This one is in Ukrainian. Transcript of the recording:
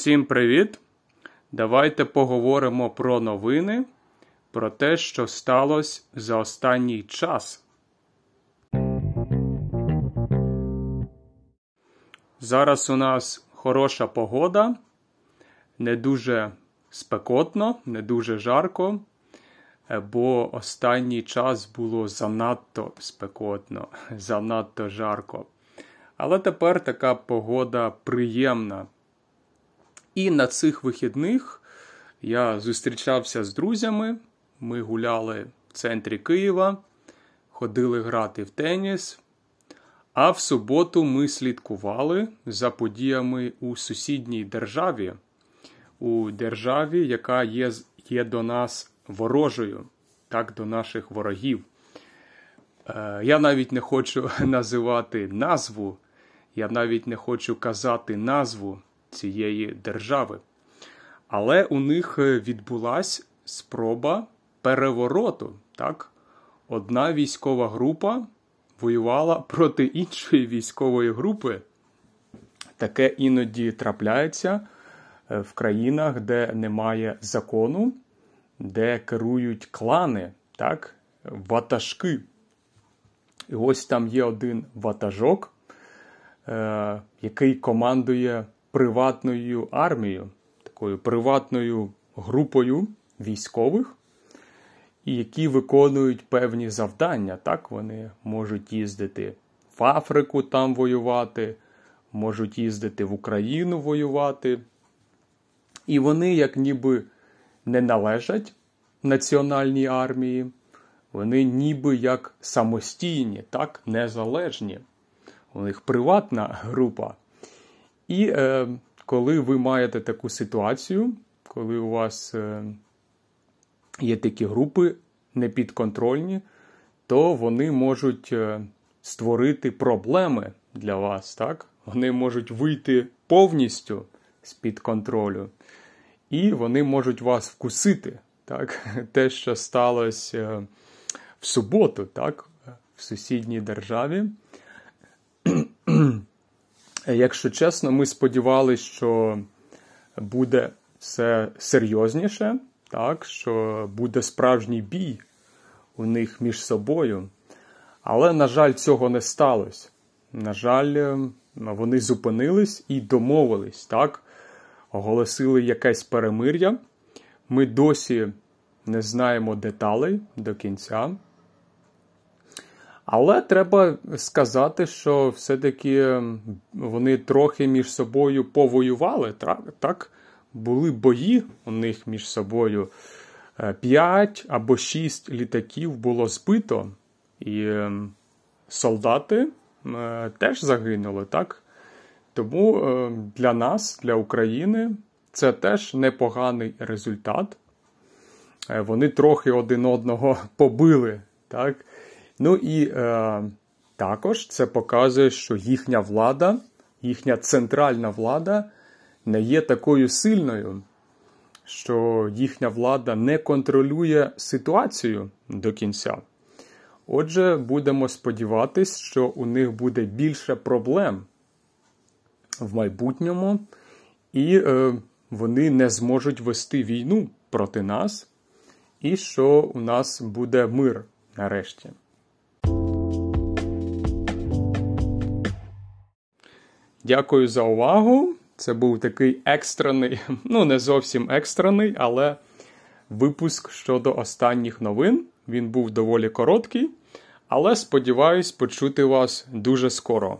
Всім привіт! Давайте поговоримо про новини, про те, що сталося за останній час. Зараз у нас хороша погода, не дуже спекотно, не дуже жарко, бо останній час було занадто спекотно, занадто жарко. Але тепер така погода приємна. І на цих вихідних я зустрічався з друзями. Ми гуляли в центрі Києва, ходили грати в теніс. А в суботу ми слідкували за подіями у сусідній державі, у державі, яка є є до нас ворожою, так до наших ворогів. Е, Я навіть не хочу називати назву, я навіть не хочу казати назву цієї держави. Але у них е, відбулася спроба перевороту. Так? Одна військова група воювала проти іншої військової групи. Таке іноді трапляється е, в країнах, де немає закону, де керують клани, так? ватажки. І ось там є один ватажок, е, який командує приватною армією, такою приватною групою військових, які виконують певні завдання. Так, Вони можуть їздити в Африку там воювати, можуть їздити в Україну воювати. І вони, як ніби не належать національній армії, вони ніби як самостійні, так, незалежні. У них приватна група. І е, коли ви маєте таку ситуацію, коли у вас е, є такі групи непідконтрольні, то вони можуть е, створити проблеми для вас. так? Вони можуть вийти повністю з-під контролю, і вони можуть вас вкусити. так? Те, що сталося е, в суботу, так? в сусідній державі. Якщо чесно, ми сподівалися, що буде все серйозніше, так, що буде справжній бій у них між собою. Але, на жаль, цього не сталося. На жаль, е, вони зупинились і домовились, так? Оголосили якесь перемир'я. Ми досі не знаємо деталей до кінця. Але треба сказати, що все-таки вони трохи між собою повоювали. Так? Були бої у них між собою. Е, п'ять або шість літаків було збито, і солдати е, теж загинули. так? Тому е, для нас, для України, це теж непоганий результат. Вони трохи один одного побили. так? Ну і е, також це показує, що їхня влада, їхня центральна влада не є такою сильною, що їхня влада не контролює ситуацію до кінця. Отже, будемо сподіватись, що у них буде більше проблем в майбутньому, і е, вони не зможуть вести війну проти нас, і що у нас буде мир нарешті. Дякую за увагу. Це був такий екстрений, ну не зовсім екстрений, але випуск щодо останніх новин. Він був доволі короткий, але сподіваюсь почути вас дуже скоро.